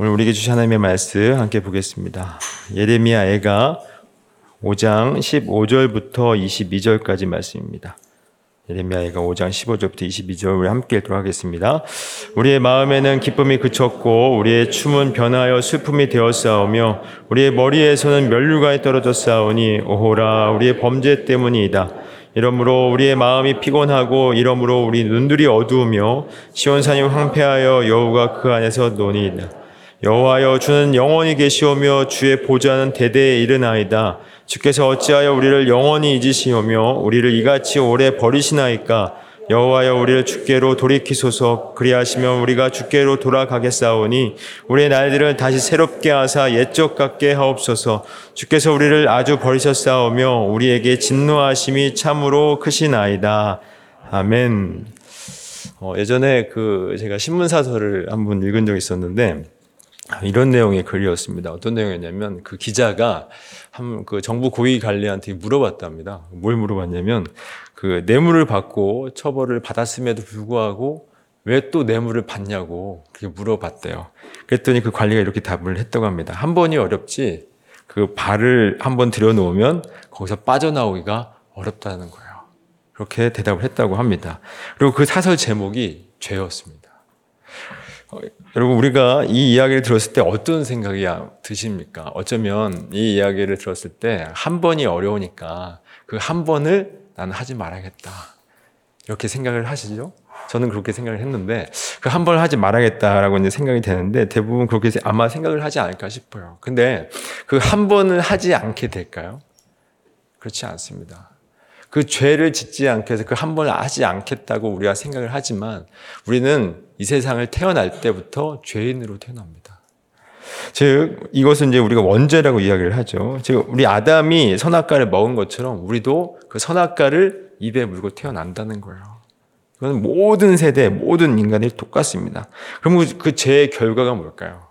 오늘 우리에게 주신 하나님의 말씀 함께 보겠습니다. 예레미야 애가 5장 15절부터 22절까지 말씀입니다. 예레미야가 5장 15절부터 22절 우리 함께 읽도록 하겠습니다. 우리의 마음에는 기쁨이 그쳤고 우리의 춤은 변하여 슬픔이 되었사오며 우리의 머리에서는 멸류관이 떨어졌사오니 오호라 우리의 범죄 때문이다. 이러므로 우리의 마음이 피곤하고 이러므로 우리 눈들이 어두우며 시온산이 황폐하여 여호가 그 안에서 논이다. 여호와여 주는 영원히 계시오며 주의 보좌는 대대에 이르나이다. 주께서 어찌하여 우리를 영원히 잊으시오며 우리를 이같이 오래 버리시나이까? 여호와여 우리를 주께로 돌이키소서 그리하시면 우리가 주께로 돌아가겠사오니 우리의 날들을 다시 새롭게 하사 옛적 같게 하옵소서 주께서 우리를 아주 버리셨사오며 우리에게 진노하심이 참으로 크시나이다 아멘 어, 예전에 그 제가 신문 사설을 한번 읽은 적이 있었는데 이런 내용의 글이었습니다. 어떤 내용이었냐면 그 기자가 한 그 정부 고위 관리한테 물어봤답니다. 뭘 물어봤냐면 그 뇌물을 받고 처벌을 받았음에도 불구하고 왜 또 뇌물을 받냐고 그렇게 물어봤대요. 그랬더니 그 관리가 이렇게 답을 했다고 합니다. 한 번이 어렵지 그 발을 한 번 들여놓으면 거기서 빠져나오기가 어렵다는 거예요. 그렇게 대답을 했다고 합니다. 그리고 그 사설 제목이 죄였습니다. 어, 여러분 우리가 이 이야기를 들었을 때 어떤 생각이 드십니까? 어쩌면 이 이야기를 들었을 때 한 번이 어려우니까 그 한 번을 나는 하지 말아야겠다 이렇게 생각을 하시죠? 저는 그렇게 생각을 했는데 그 한 번을 하지 말아야겠다라고 이제 생각이 되는데 대부분 그렇게 아마 생각을 하지 않을까 싶어요. 근데 그 한 번을 하지 않게 될까요? 그렇지 않습니다. 그 죄를 짓지 않게 해서 그 한 번을 하지 않겠다고 우리가 생각을 하지만 우리는 이 세상을 태어날 때부터 죄인으로 태어납니다. 즉 이것은 이제 우리가 원죄라고 이야기를 하죠. 즉 우리 아담이 선악과를 먹은 것처럼 우리도 그 선악과를 입에 물고 태어난다는 거예요. 이건 모든 세대, 모든 인간이 똑같습니다. 그럼 그 죄의 결과가 뭘까요?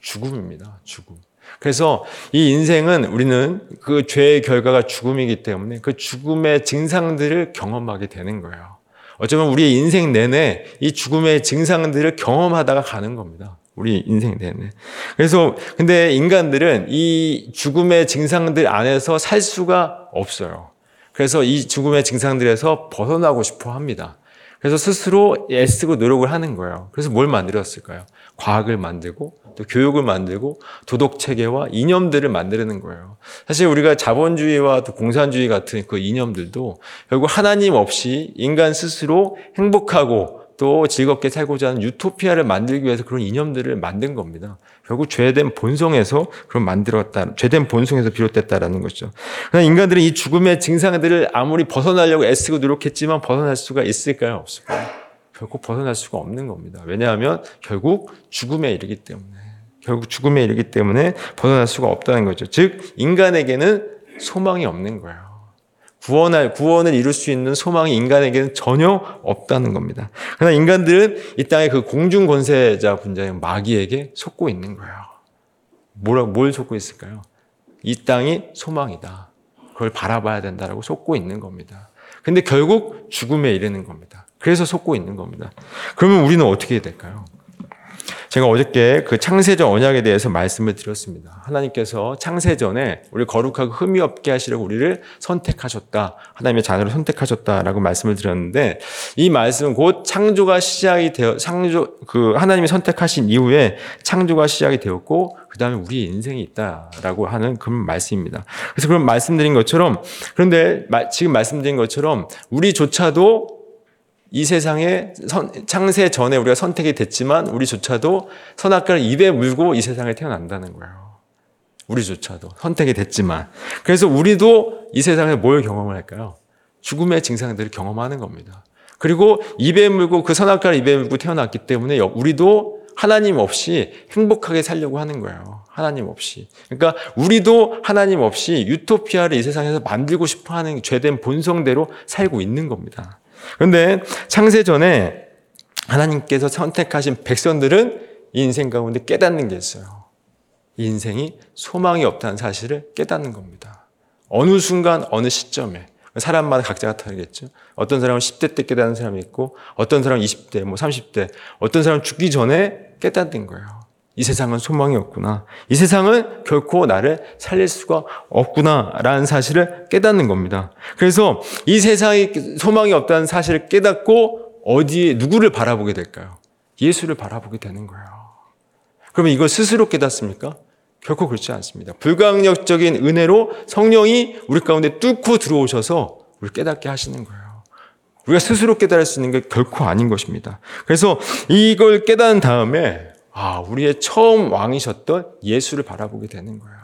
죽음입니다. 죽음. 그래서 이 인생은 우리는 그 죄의 결과가 죽음이기 때문에 그 죽음의 증상들을 경험하게 되는 거예요. 어쩌면 우리의 인생 내내 이 죽음의 증상들을 경험하다가 가는 겁니다. 우리 인생 내내. 그래서 근데 인간들은 이 죽음의 증상들 안에서 살 수가 없어요. 그래서 이 죽음의 증상들에서 벗어나고 싶어 합니다. 그래서 스스로 애쓰고 노력을 하는 거예요. 그래서 뭘 만들었을까요? 과학을 만들고 또 교육을 만들고 도덕 체계와 이념들을 만드는 거예요. 사실 우리가 자본주의와 또 공산주의 같은 그 이념들도 결국 하나님 없이 인간 스스로 행복하고 또 즐겁게 살고자 하는 유토피아를 만들기 위해서 그런 이념들을 만든 겁니다. 결국 죄된 본성에서 그런 만들었다, 죄된 본성에서 비롯됐다라는 거죠. 그러나 인간들은 이 죽음의 증상들을 아무리 벗어나려고 애쓰고 노력했지만 벗어날 수가 있을까요? 없을까요? 결국 벗어날 수가 없는 겁니다. 왜냐하면 결국 죽음에 이르기 때문에. 결국 죽음에 이르기 때문에 벗어날 수가 없다는 거죠. 즉, 인간에게는 소망이 없는 거예요. 구원할, 구원을 이룰 수 있는 소망이 인간에게는 전혀 없다는 겁니다. 그러나 인간들은 이 땅의 그 공중 권세자 분자인 마귀에게 속고 있는 거예요. 뭘, 뭘 속고 있을까요? 이 땅이 소망이다. 그걸 바라봐야 된다라고 속고 있는 겁니다. 근데 결국 죽음에 이르는 겁니다. 그래서 속고 있는 겁니다. 그러면 우리는 어떻게 될까요? 제가 어저께 그 창세전 언약에 대해서 말씀을 드렸습니다. 하나님께서 창세전에 우리 거룩하고 흠이 없게 하시려고 우리를 선택하셨다. 하나님의 자녀를 선택하셨다라고 말씀을 드렸는데 이 말씀은 곧 창조가 시작이 되어 창조 그 하나님이 선택하신 이후에 창조가 시작이 되었고 그다음에 우리 인생이 있다라고 하는 그런 말씀입니다. 그래서 그런 말씀드린 것처럼 그런데 지금 말씀드린 것처럼 우리조차도 이 세상에 창세 전에 우리가 선택이 됐지만 우리조차도 선악과를 입에 물고 이 세상에 태어난다는 거예요. 우리조차도 선택이 됐지만 그래서 우리도 이 세상에 뭘 경험을 할까요? 죽음의 증상들을 경험하는 겁니다. 그리고 입에 물고 그 선악과를 입에 물고 태어났기 때문에 우리도 하나님 없이 행복하게 살려고 하는 거예요. 하나님 없이. 그러니까 우리도 하나님 없이 유토피아를 이 세상에서 만들고 싶어 하는 죄된 본성대로 살고 있는 겁니다. 그런데 창세 전에 하나님께서 선택하신 백성들은 이 인생 가운데 깨닫는 게 있어요. 이 인생이 소망이 없다는 사실을 깨닫는 겁니다. 어느 순간, 어느 시점에. 사람마다 각자가 다르겠죠. 어떤 사람은 10대 때 깨닫는 사람이 있고, 어떤 사람은 20대, 뭐 30대, 어떤 사람은 죽기 전에 깨닫는 거예요. 이 세상은 소망이 없구나. 이 세상은 결코 나를 살릴 수가 없구나 라는 사실을 깨닫는 겁니다. 그래서 이 세상에 소망이 없다는 사실을 깨닫고 어디에 누구를 바라보게 될까요? 예수를 바라보게 되는 거예요. 그러면 이걸 스스로 깨닫습니까? 결코 그렇지 않습니다. 불강력적인 은혜로 성령이 우리 가운데 뚫고 들어오셔서 우리 깨닫게 하시는 거예요. 우리가 스스로 깨달을 수 있는 게 결코 아닌 것입니다. 그래서 이걸 깨달은 다음에 아, 우리의 처음 왕이셨던 예수를 바라보게 되는 거예요.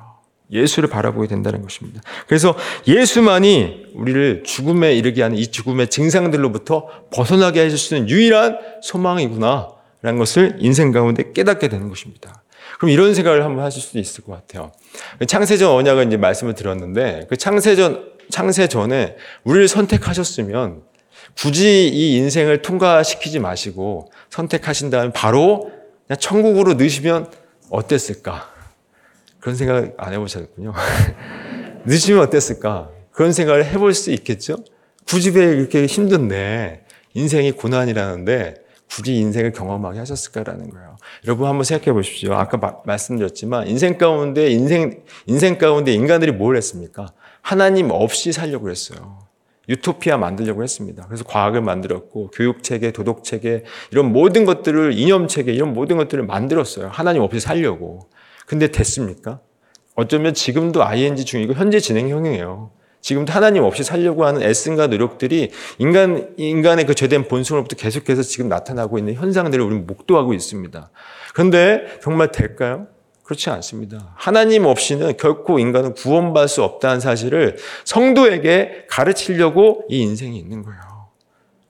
예수를 바라보게 된다는 것입니다. 그래서 예수만이 우리를 죽음에 이르게 하는 이 죽음의 증상들로부터 벗어나게 해줄 수 있는 유일한 소망이구나. 라는 것을 인생 가운데 깨닫게 되는 것입니다. 그럼 이런 생각을 한번 하실 수도 있을 것 같아요. 창세전 언약을 이제 말씀을 드렸는데 그 창세전 창세 전에 우리를 선택하셨으면 굳이 이 인생을 통과시키지 마시고 선택하신 다음에 바로 그냥 천국으로 넣으시면 어땠을까? 그런 생각 안 해보셨군요. 넣으시면 어땠을까? 그런 생각을 해볼 수 있겠죠? 굳이 왜 이렇게 힘든데, 인생이 고난이라는데, 굳이 인생을 경험하게 하셨을까라는 거예요. 여러분 한번 생각해 보십시오. 아까 마, 말씀드렸지만, 인생 가운데, 인생, 인생 가운데 인간들이 뭘 했습니까? 하나님 없이 살려고 했어요. 유토피아 만들려고 했습니다. 그래서 과학을 만들었고 교육 체계, 도덕 체계 이런 모든 것들을 이념 체계 이런 모든 것들을 만들었어요. 하나님 없이 살려고. 근데 됐습니까? 어쩌면 지금도 ING 중이고 현재 진행형이에요. 지금도 하나님 없이 살려고 하는 애씀과 노력들이 인간 인간의 그 죄된 본성으로부터 계속해서 지금 나타나고 있는 현상들을 우리는 목도하고 있습니다. 그런데 정말 될까요? 그렇지 않습니다. 하나님 없이는 결코 인간은 구원받을 수 없다는 사실을 성도에게 가르치려고 이 인생이 있는 거예요.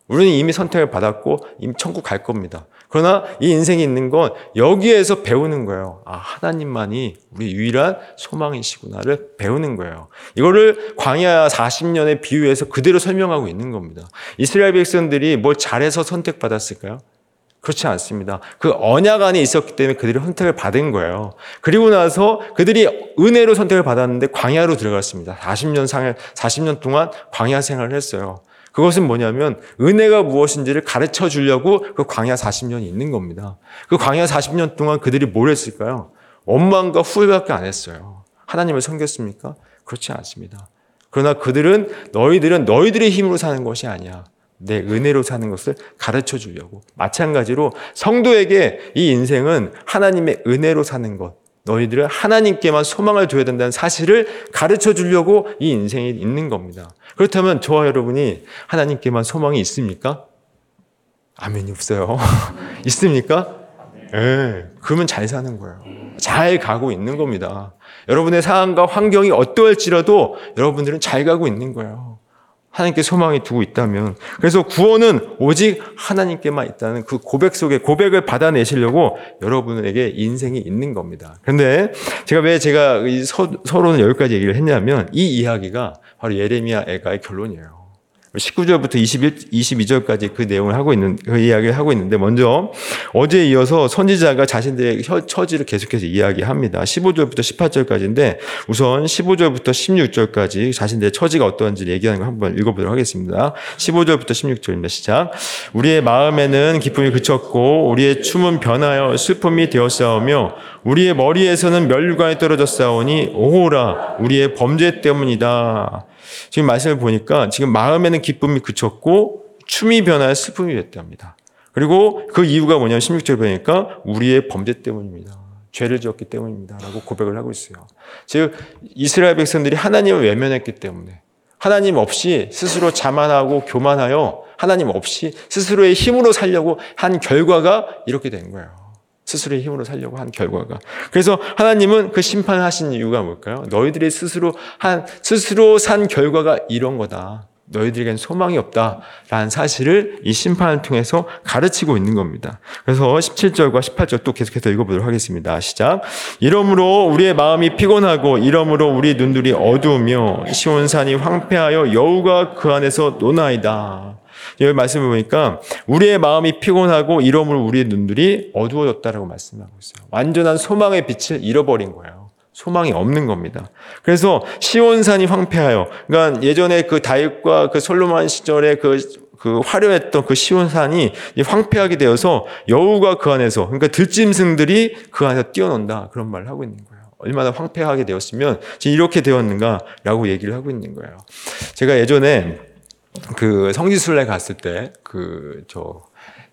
우리는 이미 선택을 받았고 이미 천국 갈 겁니다. 그러나 이 인생이 있는 건 여기에서 배우는 거예요. 아, 하나님만이 우리 유일한 소망이시구나를 배우는 거예요. 이거를 광야 40년의 비유해서 그대로 설명하고 있는 겁니다. 이스라엘 백성들이 뭘 잘해서 선택받았을까요? 그렇지 않습니다. 그 언약 안에 있었기 때문에 그들이 선택을 받은 거예요. 그리고 나서 그들이 은혜로 선택을 받았는데 광야로 들어갔습니다. 40년 상 40년 동안 광야 생활을 했어요. 그것은 뭐냐면 은혜가 무엇인지를 가르쳐 주려고 그 광야 40년이 있는 겁니다. 그 광야 40년 동안 그들이 뭘 했을까요? 원망과 후회밖에 안 했어요. 하나님을 섬겼습니까? 그렇지 않습니다. 그러나 그들은 너희들은 너희들의 힘으로 사는 것이 아니야. 내 은혜로 사는 것을 가르쳐 주려고. 마찬가지로 성도에게 이 인생은 하나님의 은혜로 사는 것. 너희들은 하나님께만 소망을 둬야 된다는 사실을 가르쳐 주려고 이 인생이 있는 겁니다. 그렇다면 저와 여러분이 하나님께만 소망이 있습니까? 아멘이 없어요. 있습니까? 예. 네, 그러면 잘 사는 거예요. 잘 가고 있는 겁니다. 여러분의 상황과 환경이 어떠할지라도 여러분들은 잘 가고 있는 거예요. 하나님께 소망이 두고 있다면 그래서 구원은 오직 하나님께만 있다는 그 고백 속에 고백을 받아내시려고 여러분에게 인생이 있는 겁니다. 그런데 제가 왜 제가 이 서, 서론을 여기까지 얘기를 했냐면 이 이야기가 바로 예레미야 애가의 결론이에요. 19절부터 21, 22절까지 그 내용을 하고 있는, 그 이야기를 하고 있는데, 먼저 어제 이어서 선지자가 자신들의 처지를 계속해서 이야기합니다. 15절부터 18절까지인데, 우선 15절부터 16절까지 자신들의 처지가 어떠한지 얘기하는 걸 한번 읽어보도록 하겠습니다. 15절부터 16절입니다. 시작. 우리의 마음에는 기쁨이 그쳤고, 우리의 춤은 변하여 슬픔이 되었사오며, 우리의 머리에서는 멸류관이 떨어졌사오니, 오호라, 우리의 범죄 때문이다. 지금 말씀을 보니까 지금 마음에는 기쁨이 그쳤고 춤이 변하여 슬픔이 됐답니다. 그리고 그 이유가 뭐냐면 16절 보니까 우리의 범죄 때문입니다. 죄를 지었기 때문입니다. 라고 고백을 하고 있어요. 즉, 이스라엘 백성들이 하나님을 외면했기 때문에 하나님 없이 스스로 자만하고 교만하여 하나님 없이 스스로의 힘으로 살려고 한 결과가 이렇게 된 거예요. 스스로의 힘으로 살려고 한 결과가. 그래서 하나님은 그 심판하신 이유가 뭘까요? 너희들이 스스로 한, 스스로 산 결과가 이런 거다. 너희들에겐 소망이 없다 라는 사실을 이 심판을 통해서 가르치고 있는 겁니다. 그래서 17절과 18절 또 계속해서 읽어보도록 하겠습니다. 시작. 이러므로 우리의 마음이 피곤하고 이러므로 우리 눈들이 어두우며 시온산이 황폐하여 여우가 그 안에서 노나이다. 여기 말씀을 보니까 우리의 마음이 피곤하고 이러므로 우리의 눈들이 어두워졌다라고 말씀하고 있어요. 완전한 소망의 빛을 잃어버린 거예요. 소망이 없는 겁니다. 그래서 시온산이 황폐하여, 그러니까 예전에 그 다윗과 그 솔로몬 시절에 그, 그 화려했던 그 시온산이 황폐하게 되어서 여우가 그 안에서, 그러니까 들짐승들이 그 안에서 뛰어논다. 그런 말을 하고 있는 거예요. 얼마나 황폐하게 되었으면 지금 이렇게 되었는가라고 얘기를 하고 있는 거예요. 제가 예전에 그 성지순례 갔을 때 그 저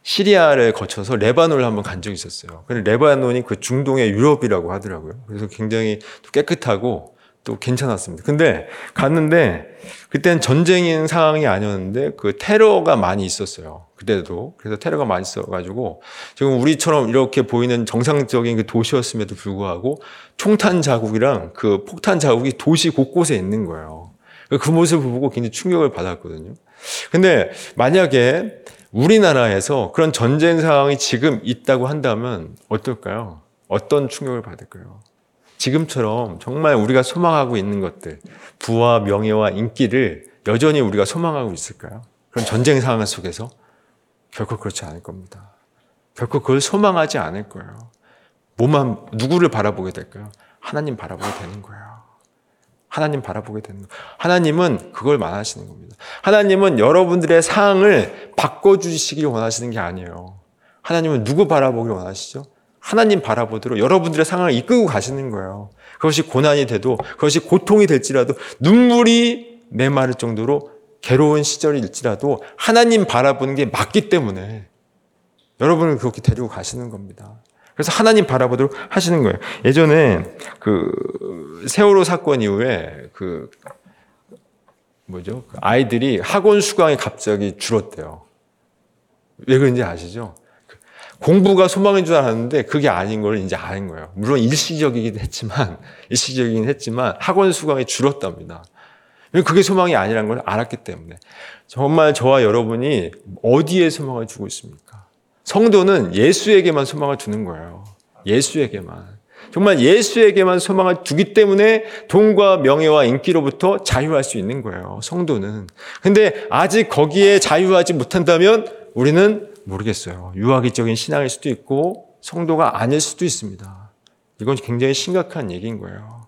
시리아를 거쳐서 레바논을 한번 간 적이 있었어요. 근데 레바논이 그 중동의 유럽이라고 하더라고요. 그래서 굉장히 깨끗하고 또 괜찮았습니다. 근데 갔는데 그때는 전쟁인 상황이 아니었는데 그 테러가 많이 있었어요. 그때도. 그래서 테러가 많이 있어가지고 지금 우리처럼 이렇게 보이는 정상적인 그 도시였음에도 불구하고 총탄 자국이랑 그 폭탄 자국이 도시 곳곳에 있는 거예요. 그 모습을 보고 굉장히 충격을 받았거든요. 근데 만약에 우리나라에서 그런 전쟁 상황이 지금 있다고 한다면 어떨까요? 어떤 충격을 받을까요? 지금처럼 정말 우리가 소망하고 있는 것들, 부와 명예와 인기를 여전히 우리가 소망하고 있을까요? 그런 전쟁 상황 속에서 결코 그렇지 않을 겁니다. 결코 그걸 소망하지 않을 거예요. 뭐만 누구를 바라보게 될까요? 하나님 바라보게 되는 거예요. 하나님 바라보게 되는 거예요. 하나님은 그걸 말하시는 겁니다. 하나님은 여러분들의 상황을 바꿔주시길 원하시는 게 아니에요. 하나님은 누구 바라보길 원하시죠? 하나님 바라보도록 여러분들의 상황을 이끌고 가시는 거예요. 그것이 고난이 돼도, 그것이 고통이 될지라도, 눈물이 메마를 정도로 괴로운 시절일지라도 하나님 바라보는 게 맞기 때문에 여러분을 그렇게 데리고 가시는 겁니다. 그래서 하나님 바라보도록 하시는 거예요. 예전에 그 세월호 사건 이후에 그 뭐죠? 그 아이들이 학원 수강이 갑자기 줄었대요. 왜 그런지 아시죠? 그 공부가 소망인 줄 알았는데 그게 아닌 걸 이제 아는 거예요. 물론 일시적이긴 했지만, 일시적이긴 했지만 학원 수강이 줄었답니다. 그게 소망이 아니라는 걸 알았기 때문에. 정말 저와 여러분이 어디에 소망을 주고 있습니까? 성도는 예수에게만 소망을 두는 거예요. 예수에게만. 정말 예수에게만 소망을 두기 때문에 돈과 명예와 인기로부터 자유할 수 있는 거예요. 성도는. 근데 아직 거기에 자유하지 못한다면 우리는 모르겠어요. 유아기적인 신앙일 수도 있고 성도가 아닐 수도 있습니다. 이건 굉장히 심각한 얘기인 거예요.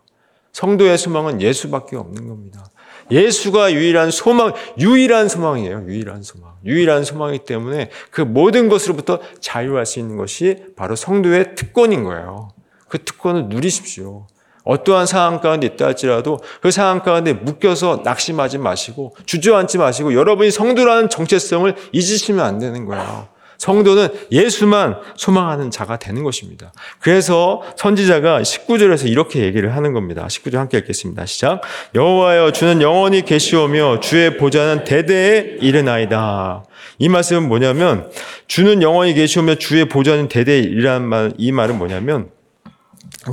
성도의 소망은 예수밖에 없는 겁니다. 예수가 유일한 소망, 유일한 소망이에요. 유일한 소망. 유일한 소망이기 때문에 그 모든 것으로부터 자유할 수 있는 것이 바로 성도의 특권인 거예요. 그 특권을 누리십시오. 어떠한 상황 가운데 있다 할지라도 그 상황 가운데 묶여서 낙심하지 마시고 주저앉지 마시고 여러분이 성도라는 정체성을 잊으시면 안 되는 거예요. 성도는 예수만 소망하는 자가 되는 것입니다. 그래서 선지자가 19절에서 이렇게 얘기를 하는 겁니다. 19절 함께 읽겠습니다. 시작. 여호와여 주는 영원히 계시오며 주의 보좌는 대대에 이르나이다. 이 말씀은 뭐냐면 주는 영원히 계시오며 주의 보좌는 대대에 이르는 말, 이 말은 뭐냐면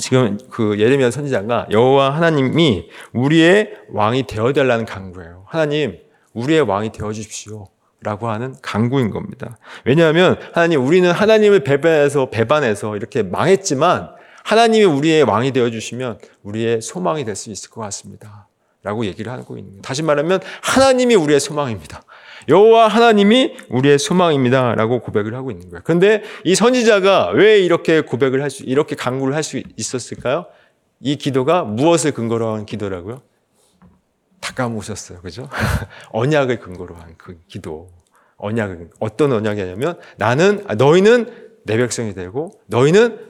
지금 그 예레미야 선지자가 여호와 하나님이 우리의 왕이 되어 달라는 강구예요. 하나님, 우리의 왕이 되어 주십시오. 라고 하는 강구인 겁니다. 왜냐하면 하나님 우리는 하나님을 배반해서 배반해서 이렇게 망했지만 하나님이 우리의 왕이 되어 주시면 우리의 소망이 될 수 있을 것 같습니다. 라고 얘기를 하고 있는 거예요. 다시 말하면 하나님이 우리의 소망입니다. 여호와 하나님이 우리의 소망입니다라고 고백을 하고 있는 거예요. 그런데 이 선지자가 왜 이렇게 고백을 할 수, 이렇게 강구를 할 수 있었을까요? 이 기도가 무엇을 근거로 한 기도라고요? 다 까먹으셨어요. 그죠? 언약을 근거로 한 그 기도. 언약을, 어떤 언약이냐면 나는, 아, 너희는 내 백성이 되고 너희는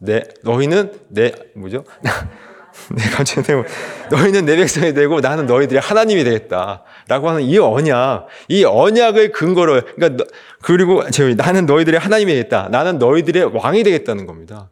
내, 너희는 내, 뭐죠? 내가 되고 너희는 내 백성이 되고 나는 너희들이 하나님이 되겠다. 라고 하는 이 언약, 이 언약을 근거로, 그러니까, 그리고 나는 너희들의 하나님이 되겠다. 나는 너희들의 왕이 되겠다는 겁니다.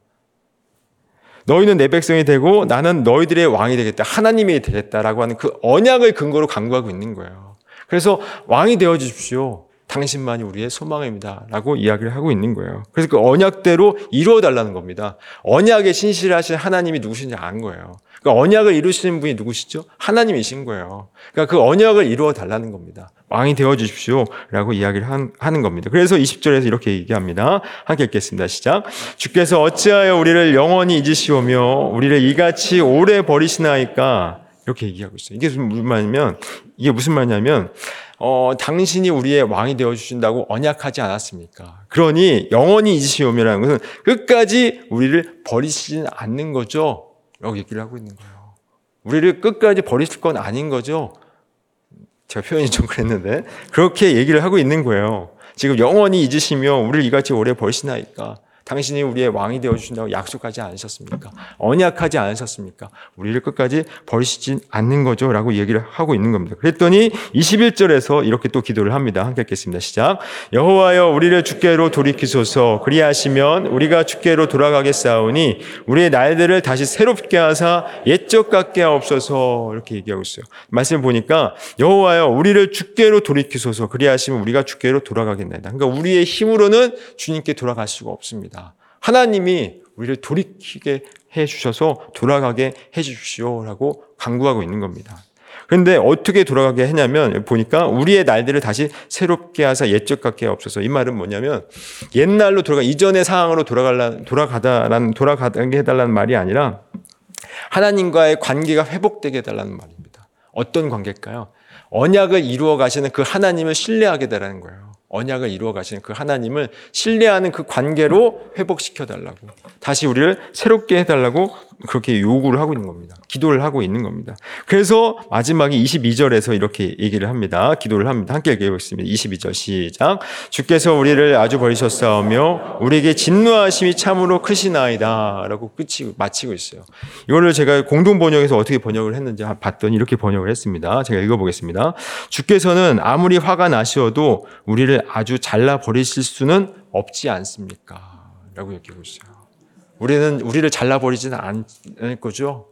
너희는 내 백성이 되고 나는 너희들의 왕이 되겠다. 하나님이 되겠다라고 하는 그 언약을 근거로 강구하고 있는 거예요. 그래서 왕이 되어 주십시오. 당신만이 우리의 소망입니다. 라고 이야기를 하고 있는 거예요. 그래서 그 언약대로 이루어 달라는 겁니다. 언약에 신실하신 하나님이 누구신지 안 거예요. 그 언약을 이루시는 분이 누구시죠? 하나님이신 거예요. 그러니까 그 언약을 이루어 달라는 겁니다. 왕이 되어 주십시오. 라고 이야기를 한, 하는 겁니다. 그래서 20절에서 이렇게 얘기합니다. 함께 읽겠습니다. 시작. 주께서 어찌하여 우리를 영원히 잊으시오며 우리를 이같이 오래 버리시나이까 이렇게 얘기하고 있어요. 이게 무슨 말이냐면 이게 무슨 말이냐면 어, 당신이 우리의 왕이 되어 주신다고 언약하지 않았습니까? 그러니 영원히 잊으시오며라는 것은 끝까지 우리를 버리시진 않는 거죠. 얘기를 하고 있는 거예요. 우리를 끝까지 버리실 건 아닌 거죠. 제가 표현이 좀 그랬는데 그렇게 얘기를 하고 있는 거예요. 지금 영원히 잊으시며 우리를 이같이 오래 버리시나이까 당신이 우리의 왕이 되어 주신다고 약속하지 않으셨습니까? 언약하지 않으셨습니까? 우리를 끝까지 버리시진 않는 거죠. 라고 얘기를 하고 있는 겁니다. 그랬더니 21절에서 이렇게 또 기도를 합니다. 함께 읽겠습니다. 시작. 여호와여 우리를 주께로 돌이키소서 그리하시면 우리가 주께로 돌아가겠사오니 우리의 날들을 다시 새롭게 하사 옛적 같게 하옵소서 이렇게 얘기하고 있어요. 말씀을 보니까 여호와여 우리를 주께로 돌이키소서 그리하시면 우리가 주께로 돌아가겠나이다. 그러니까 우리의 힘으로는 주님께 돌아갈 수가 없습니다. 하나님이 우리를 돌이키게 해 주셔서 돌아가게 해 주십시오라고 강구하고 있는 겁니다. 그런데 어떻게 돌아가게 했냐면 보니까 우리의 날들을 다시 새롭게 하사 옛적 같게 없어서 이 말은 뭐냐면 옛날로 돌아가 이전의 상황으로 돌아갈라 돌아가다라는 돌아가게 해달라는 말이 아니라 하나님과의 관계가 회복되게 해달라는 말입니다. 어떤 관계일까요? 언약을 이루어 가시는 그 하나님을 신뢰하게 되라는 거예요. 언약을 이루어 가시는 그 하나님을 신뢰하는 그 관계로 회복시켜 달라고 다시 우리를 새롭게 해 달라고 그렇게 요구를 하고 있는 겁니다. 기도를 하고 있는 겁니다. 그래서 마지막에 22절에서 이렇게 얘기를 합니다. 기도를 합니다. 함께 읽어보겠습니다. 22절 시작. 주께서 우리를 아주 버리셨사오며 우리에게 진노하심이 참으로 크시나이다. 라고 끝이 마치고 있어요. 이거를 제가 공동 번역에서 어떻게 번역을 했는지 봤더니 이렇게 번역을 했습니다. 제가 읽어보겠습니다. 주께서는 아무리 화가 나시어도 우리를 아주 잘라 버리실 수는 없지 않습니까? 라고 얘기하고 있어요. 우리는 우리를 잘라버리지는 않을 거죠.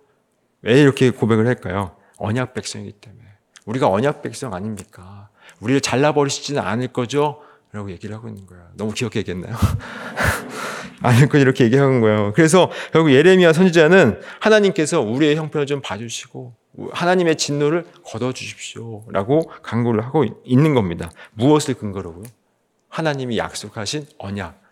왜 이렇게 고백을 할까요? 언약 백성이기 때문에. 우리가 언약 백성 아닙니까? 우리를 잘라버리시지는 않을 거죠? 라고 얘기를 하고 있는 거예요. 너무 귀엽게 얘기했나요? 아닐 거 이렇게 얘기하는 거예요. 그래서 결국 예레미야 선지자는 하나님께서 우리의 형편을 좀 봐주시고 하나님의 진노를 걷어주십시오. 라고 강구를 하고 있는 겁니다. 무엇을 근거로고요? 하나님이 약속하신 언약.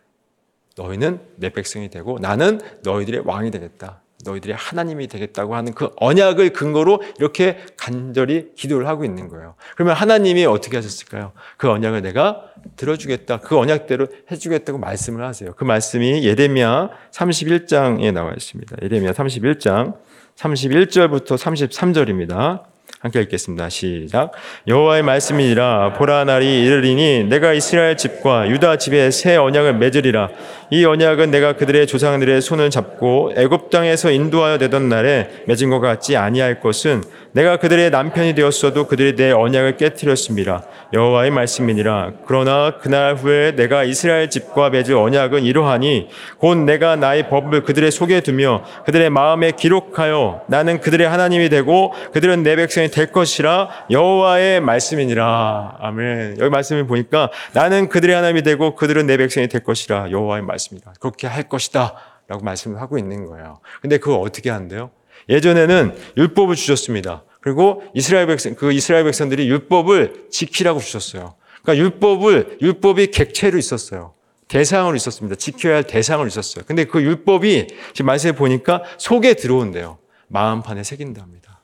너희는 내 백성이 되고 나는 너희들의 왕이 되겠다. 너희들의 하나님이 되겠다고 하는 그 언약을 근거로 이렇게 간절히 기도를 하고 있는 거예요. 그러면 하나님이 어떻게 하셨을까요? 그 언약을 내가 들어주겠다. 그 언약대로 해주겠다고 말씀을 하세요. 그 말씀이 예레미야 31장에 나와 있습니다. 예레미야 31장 31절부터 33절입니다. 함께 읽겠습니다. 시작. 여호와의 말씀이니라 보라 날이 이르리니 내가 이스라엘 집과 유다 집에 새 언약을 맺으리라. 이 언약은 내가 그들의 조상들의 손을 잡고 애굽 땅에서 인도하여 내던 날에 맺은 것 같지 아니할 것은 내가 그들의 남편이 되었어도 그들이 내 언약을 깨뜨렸습니다. 여호와의 말씀이니라. 그러나 그날 후에 내가 이스라엘 집과 맺을 언약은 이러하니 곧 내가 나의 법을 그들의 속에 두며 그들의 마음에 기록하여 나는 그들의 하나님이 되고 그들은 내 백성이 될 것이라 여호와의 말씀이니라. 아멘. 여기 말씀을 보니까 나는 그들의 하나님이 되고 그들은 내 백성이 될 것이라 여호와의 말씀 이다. 그렇게 할 것이다. 라고 말씀을 하고 있는 거예요. 근데 그걸 어떻게 한대요? 예전에는 율법을 주셨습니다. 그리고 이스라엘 백성, 그 이스라엘 백성들이 율법을 지키라고 주셨어요. 그러니까 율법을, 율법이 객체로 있었어요. 대상으로 있었습니다. 지켜야 할 대상으로 있었어요. 근데 그 율법이 지금 말씀에 보니까 속에 들어온대요. 마음판에 새긴답니다.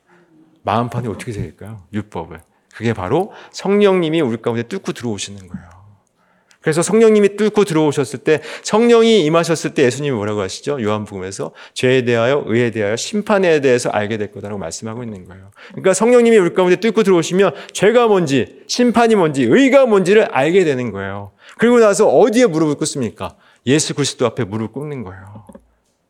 마음판에 어떻게 새길까요? 율법을. 그게 바로 성령님이 우리 가운데 뚫고 들어오시는 거예요. 그래서 성령님이 뚫고 들어오셨을 때 성령이 임하셨을 때 예수님이 뭐라고 하시죠? 요한복음에서 죄에 대하여 의에 대하여 심판에 대해서 알게 될 거다라고 말씀하고 있는 거예요. 그러니까 성령님이 우리 가운데 뚫고 들어오시면 죄가 뭔지 심판이 뭔지 의가 뭔지를 알게 되는 거예요. 그리고 나서 어디에 무릎을 꿇습니까? 예수 그리스도 앞에 무릎을 꿇는 거예요.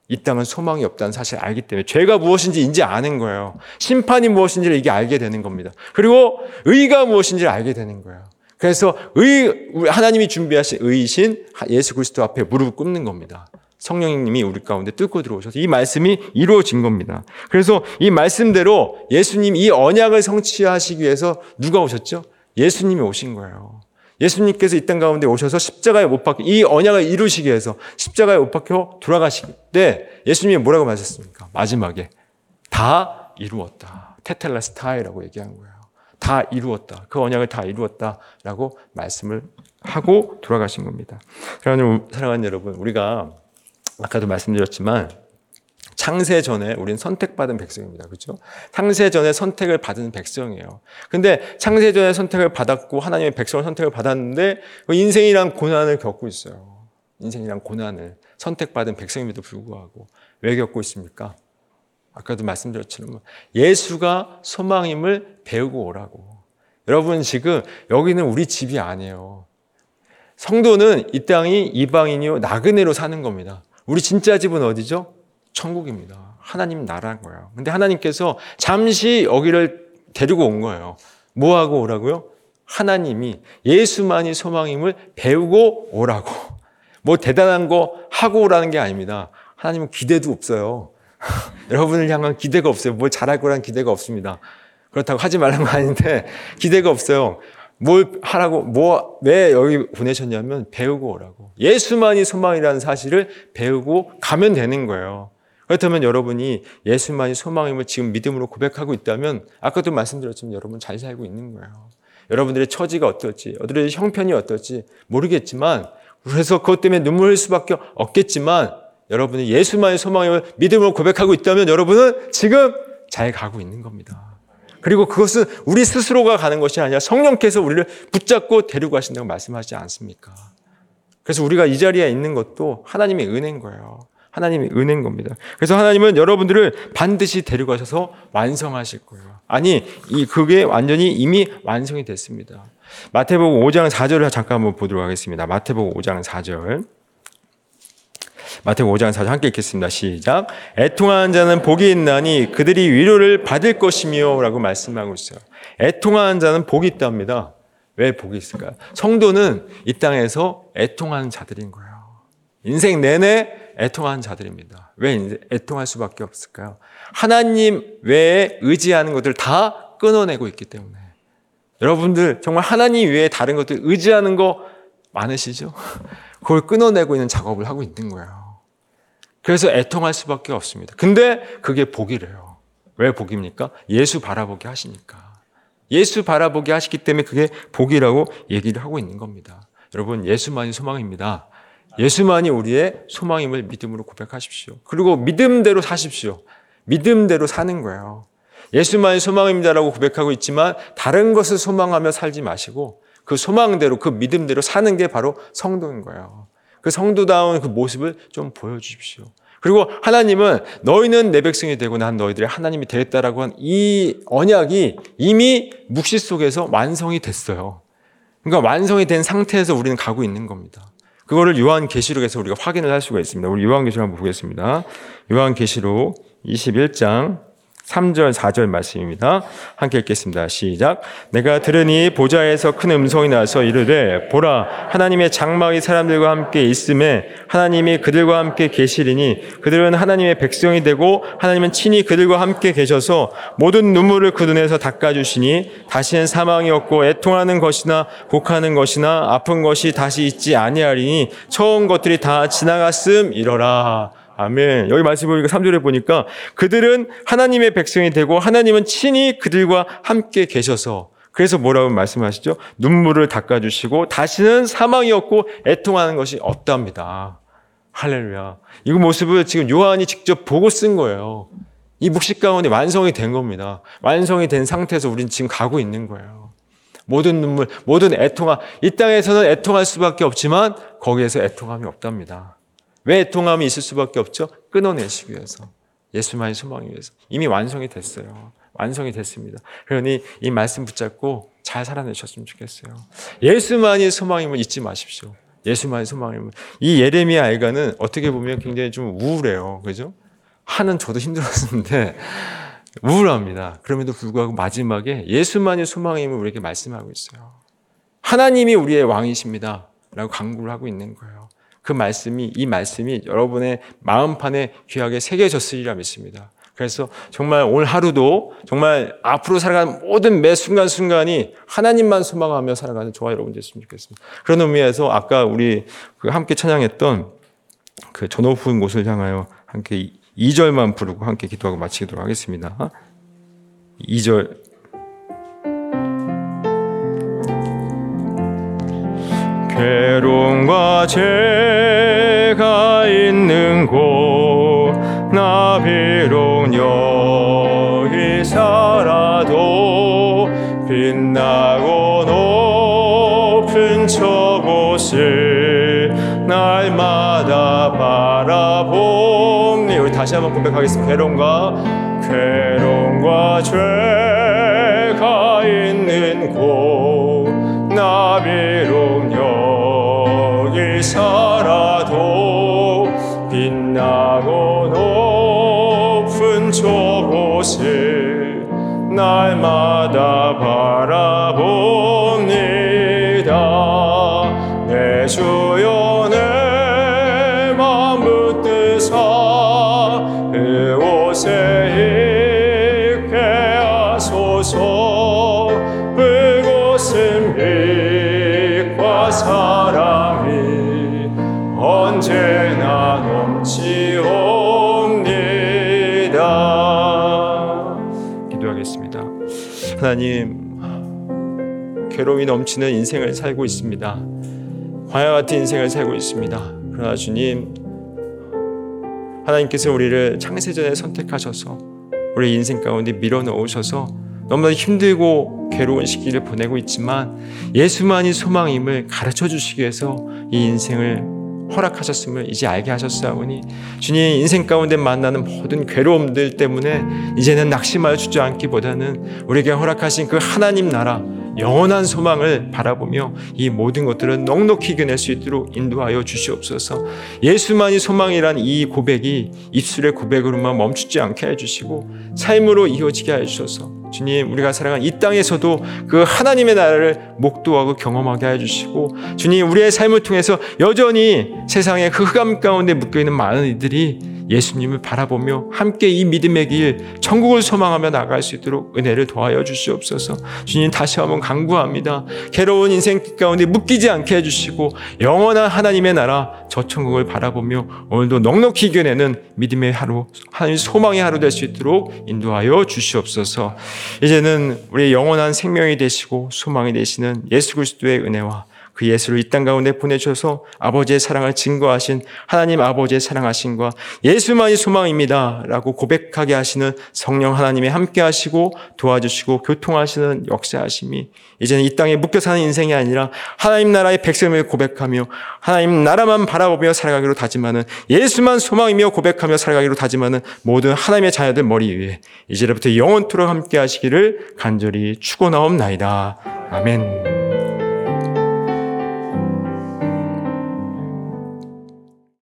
이 땅은 소망이 없다는 사실을 알기 때문에 죄가 무엇인지 인지 아는 거예요. 심판이 무엇인지를 이게 알게 되는 겁니다. 그리고 의가 무엇인지를 알게 되는 거예요. 그래서 의, 하나님이 준비하신 의이신 예수 그리스도 앞에 무릎을 꿇는 겁니다. 성령님이 우리 가운데 뚫고 들어오셔서 이 말씀이 이루어진 겁니다. 그래서 이 말씀대로 예수님 이 언약을 성취하시기 위해서 누가 오셨죠? 예수님이 오신 거예요. 예수님께서 이 땅 가운데 오셔서 십자가에 못 박혀 이 언약을 이루시기 위해서 십자가에 못 박혀 돌아가실 때 예수님이 뭐라고 말하셨습니까? 마지막에 다 이루었다. 테텔라스타이라고 얘기한 거예요. 다 이루었다. 그 언약을 다 이루었다라고 말씀을 하고 돌아가신 겁니다. 사랑하는 여러분, 우리가 아까도 말씀드렸지만 창세 전에 우리는 선택받은 백성입니다. 그렇죠? 창세 전에 선택을 받은 백성이에요. 근데 창세 전에 선택을 받았고 하나님의 백성을 선택을 받았는데 그 인생이란 고난을 겪고 있어요. 인생이란 고난을 선택받은 백성임에도 불구하고 왜 겪고 있습니까? 아까도 말씀드렸처럼 예수가 소망임을 배우고 오라고. 여러분 지금 여기는 우리 집이 아니에요. 성도는 이 땅이 이방인이요 나그네로 사는 겁니다. 우리 진짜 집은 어디죠? 천국입니다. 하나님 나라인 거예요. 근데 하나님께서 잠시 여기를 데리고 온 거예요. 뭐 하고 오라고요? 하나님이 예수만이 소망임을 배우고 오라고. 뭐 대단한 거 하고 오라는 게 아닙니다. 하나님은 기대도 없어요. 여러분을 향한 기대가 없어요. 뭘 잘할 거란 기대가 없습니다. 그렇다고 하지 말라는 거 아닌데 기대가 없어요. 뭘 하라고 뭐 왜 여기 보내셨냐면 배우고 오라고. 예수만이 소망이라는 사실을 배우고 가면 되는 거예요. 그렇다면 여러분이 예수만이 소망임을 지금 믿음으로 고백하고 있다면 아까도 말씀드렸지만 여러분 잘 살고 있는 거예요. 여러분들의 처지가 어떨지, 여러분들의 형편이 어떨지 모르겠지만 그래서 그것 때문에 눈물 흘릴 수밖에 없겠지만 여러분이 예수만의 소망임을 믿음으로 고백하고 있다면 여러분은 지금 잘 가고 있는 겁니다. 그리고 그것은 우리 스스로가 가는 것이 아니라 성령께서 우리를 붙잡고 데리고 가신다고 말씀하지 않습니까? 그래서 우리가 이 자리에 있는 것도 하나님의 은혜인 거예요. 하나님의 은혜인 겁니다. 그래서 하나님은 여러분들을 반드시 데려가셔서 완성하실 거예요. 아니, 이 그게 완전히 이미 완성이 됐습니다. 마태복음 5장 4절을 잠깐 한번 보도록 하겠습니다. 마태복음 5장 4절. 마태복음 5장 4절 함께 읽겠습니다. 시작. 애통하는 자는 복이 있나니 그들이 위로를 받을 것이며라고 말씀하고 있어요. 애통하는 자는 복이 있답니다. 왜 복이 있을까요? 성도는 이 땅에서 애통하는 자들인 거예요. 인생 내내 애통하는 자들입니다. 왜 애통할 수밖에 없을까요? 하나님 외에 의지하는 것들 다 끊어내고 있기 때문에. 여러분들 정말 하나님 외에 다른 것들 의지하는 거 많으시죠? 그걸 끊어내고 있는 작업을 하고 있는 거예요. 그래서 애통할 수밖에 없습니다. 근데 그게 복이래요. 왜 복입니까? 예수 바라보게 하시니까. 예수 바라보게 하시기 때문에 그게 복이라고 얘기를 하고 있는 겁니다. 여러분, 예수만이 소망입니다. 예수만이 우리의 소망임을 믿음으로 고백하십시오. 그리고 믿음대로 사십시오. 믿음대로 사는 거예요. 예수만이 소망입니다라고 고백하고 있지만 다른 것을 소망하며 살지 마시고 그 소망대로 그 믿음대로 사는 게 바로 성도인 거예요. 그 성도다운 그 모습을 좀 보여주십시오. 그리고 하나님은 너희는 내 백성이 되고 난 너희들의 하나님이 되겠다라고 한 이 언약이 이미 묵시 속에서 완성이 됐어요. 그러니까 완성이 된 상태에서 우리는 가고 있는 겁니다. 그거를 요한 계시록에서 우리가 확인을 할 수가 있습니다. 우리 요한 계시록 한번 보겠습니다. 요한 계시록 21장 3절, 4절 말씀입니다. 함께 읽겠습니다. 시작. 내가 들으니 보좌에서 큰 음성이 나서 이르되 보라 하나님의 장막이 사람들과 함께 있음에 하나님이 그들과 함께 계시리니 그들은 하나님의 백성이 되고 하나님은 친히 그들과 함께 계셔서 모든 눈물을 그 눈에서 닦아 주시니 다시는 사망이 없고 애통하는 것이나 곡하는 것이나 아픈 것이 다시 있지 아니하리니 처음 것들이 다 지나갔음 이러라. 아멘. 여기 말씀 보니까 3절에 보니까 그들은 하나님의 백성이 되고 하나님은 친히 그들과 함께 계셔서 그래서 뭐라고 말씀하시죠? 눈물을 닦아주시고 다시는 사망이 없고 애통하는 것이 없답니다. 할렐루야. 이 모습을 지금 요한이 직접 보고 쓴 거예요. 이 묵식 가운데 완성이 된 겁니다. 완성이 된 상태에서 우리는 지금 가고 있는 거예요. 모든 눈물, 모든 애통함, 이 땅에서는 애통할 수밖에 없지만 거기에서 애통함이 없답니다. 왜 애통함이 있을 수밖에 없죠? 끊어내시기 위해서. 예수만이 소망이 위해서. 이미 완성이 됐어요. 완성이 됐습니다. 그러니 이 말씀 붙잡고 잘 살아내셨으면 좋겠어요. 예수만이 소망임을 잊지 마십시오. 예수만이 소망임을. 이 예레미야 아이가는 어떻게 보면 굉장히 좀 우울해요. 그죠? 하는 저도 힘들었는데 우울합니다. 그럼에도 불구하고 마지막에 예수만이 소망임을 우리에게 말씀하고 있어요. 하나님이 우리의 왕이십니다. 라고 강구를 하고 있는 거예요. 그 말씀이 이 말씀이 여러분의 마음판에 귀하게 새겨졌으리라 믿습니다. 그래서 정말 오늘 하루도 정말 앞으로 살아가는 모든 매 순간순간이 하나님만 소망하며 살아가는 저와 여러분 됐으면 좋겠습니다. 그런 의미에서 아까 우리 그 함께 찬양했던 그저 높은 곳을 향하여 함께 2절만 부르고 함께 기도하고 마치도록 하겠습니다. 2절 괴로움과 죄가 있는 곳, 나 비록 여기 살아도 빛나고 높은 저곳을 날마다 바라봅니 우리 다시 한번 고백하겠습니다. 괴로움과 괴로움과 죄가 있는 곳 나비로운 여 내 주여 내 마음 붙드사 그 옷에 입게 하소서. 그곳은 빛과 사랑이 언제나 하나님 괴로움이 넘치는 인생을 살고 있습니다 과야 같은 인생을 살고 있습니다. 그러나 주님 하나님께서 우리를 창세전에 선택하셔서 우리 인생 가운데 밀어넣으셔서 너무나 힘들고 괴로운 시기를 보내고 있지만 예수만이 소망임을 가르쳐 주시기 위해서 이 인생을 허락하셨음을 이제 알게 하셨사오니 주님 인생 가운데 만나는 모든 괴로움들 때문에 이제는 낙심하여 주저앉기보다는 우리에게 허락하신 그 하나님 나라 영원한 소망을 바라보며 이 모든 것들을 넉넉히 이겨낼 수 있도록 인도하여 주시옵소서. 예수만이 소망이란 이 고백이 입술의 고백으로만 멈추지 않게 해주시고 삶으로 이어지게 해주셔서 주님 우리가 살아간 이 땅에서도 그 하나님의 나라를 목도하고 경험하게 해주시고 주님 우리의 삶을 통해서 여전히 세상의 그 흑암 가운데 묶여있는 많은 이들이 예수님을 바라보며 함께 이 믿음의 길 천국을 소망하며 나갈 수 있도록 은혜를 도하여 주시옵소서. 주님 다시 한번 강구합니다. 괴로운 인생 가운데 묶이지 않게 해주시고 영원한 하나님의 나라 저 천국을 바라보며 오늘도 넉넉히 이겨내는 믿음의 하루, 하나님 소망의 하루 될 수 있도록 인도하여 주시옵소서. 이제는 우리의 영원한 생명이 되시고 소망이 되시는 예수 그리스도의 은혜와 그 예수를 이 땅 가운데 보내주셔서 아버지의 사랑을 증거하신 하나님 아버지의 사랑하심과 예수만이 소망입니다. 라고 고백하게 하시는 성령 하나님이 함께 하시고 도와주시고 교통하시는 역사하심이 이제는 이 땅에 묶여 사는 인생이 아니라 하나님 나라의 백성을 고백하며 하나님 나라만 바라보며 살아가기로 다짐하는 예수만 소망이며 고백하며 살아가기로 다짐하는 모든 하나님의 자녀들 머리 위에 이제부터 영원토록 함께 하시기를 간절히 축원하옵나이다. 아멘.